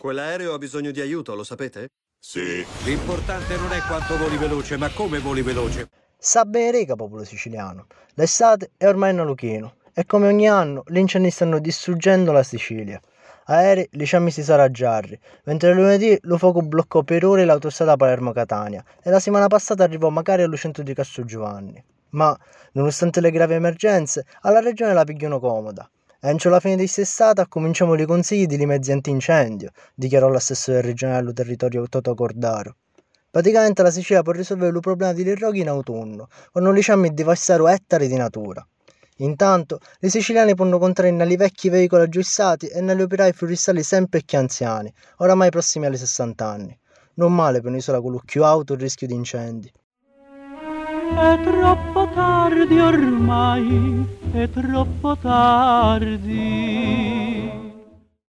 Quell'aereo ha bisogno di aiuto, lo sapete? Sì. L'importante non è quanto voli veloce, ma come voli veloce. Sa bene rega, popolo siciliano. L'estate è ormai in aluchino e come ogni anno gli incendi stanno distruggendo la Sicilia. Aerei li ci ha messi Saraggiarri, mentre lunedì lo fuoco bloccò per ore l'autostrada Palermo-Catania e la settimana passata arrivò magari allo centro di Castrogiovanni. Ma, nonostante le gravi emergenze, alla regione la pigliano comoda. Entro la fine di quest'estate cominciamo i consigli di mezzi antincendio, dichiarò l'assessore regionale allo territorio Toto Cordaro. Praticamente la Sicilia può risolvere il problema degli roghi in autunno, quando lasciamo devastare ettari di natura. Intanto, i siciliani possono contare negli vecchi veicoli aggiustati e negli operai forestali sempre più anziani, oramai prossimi ai 60 anni. Non male per un'isola con l'occhio auto il rischio di incendi. È troppo tardi ormai, è troppo tardi.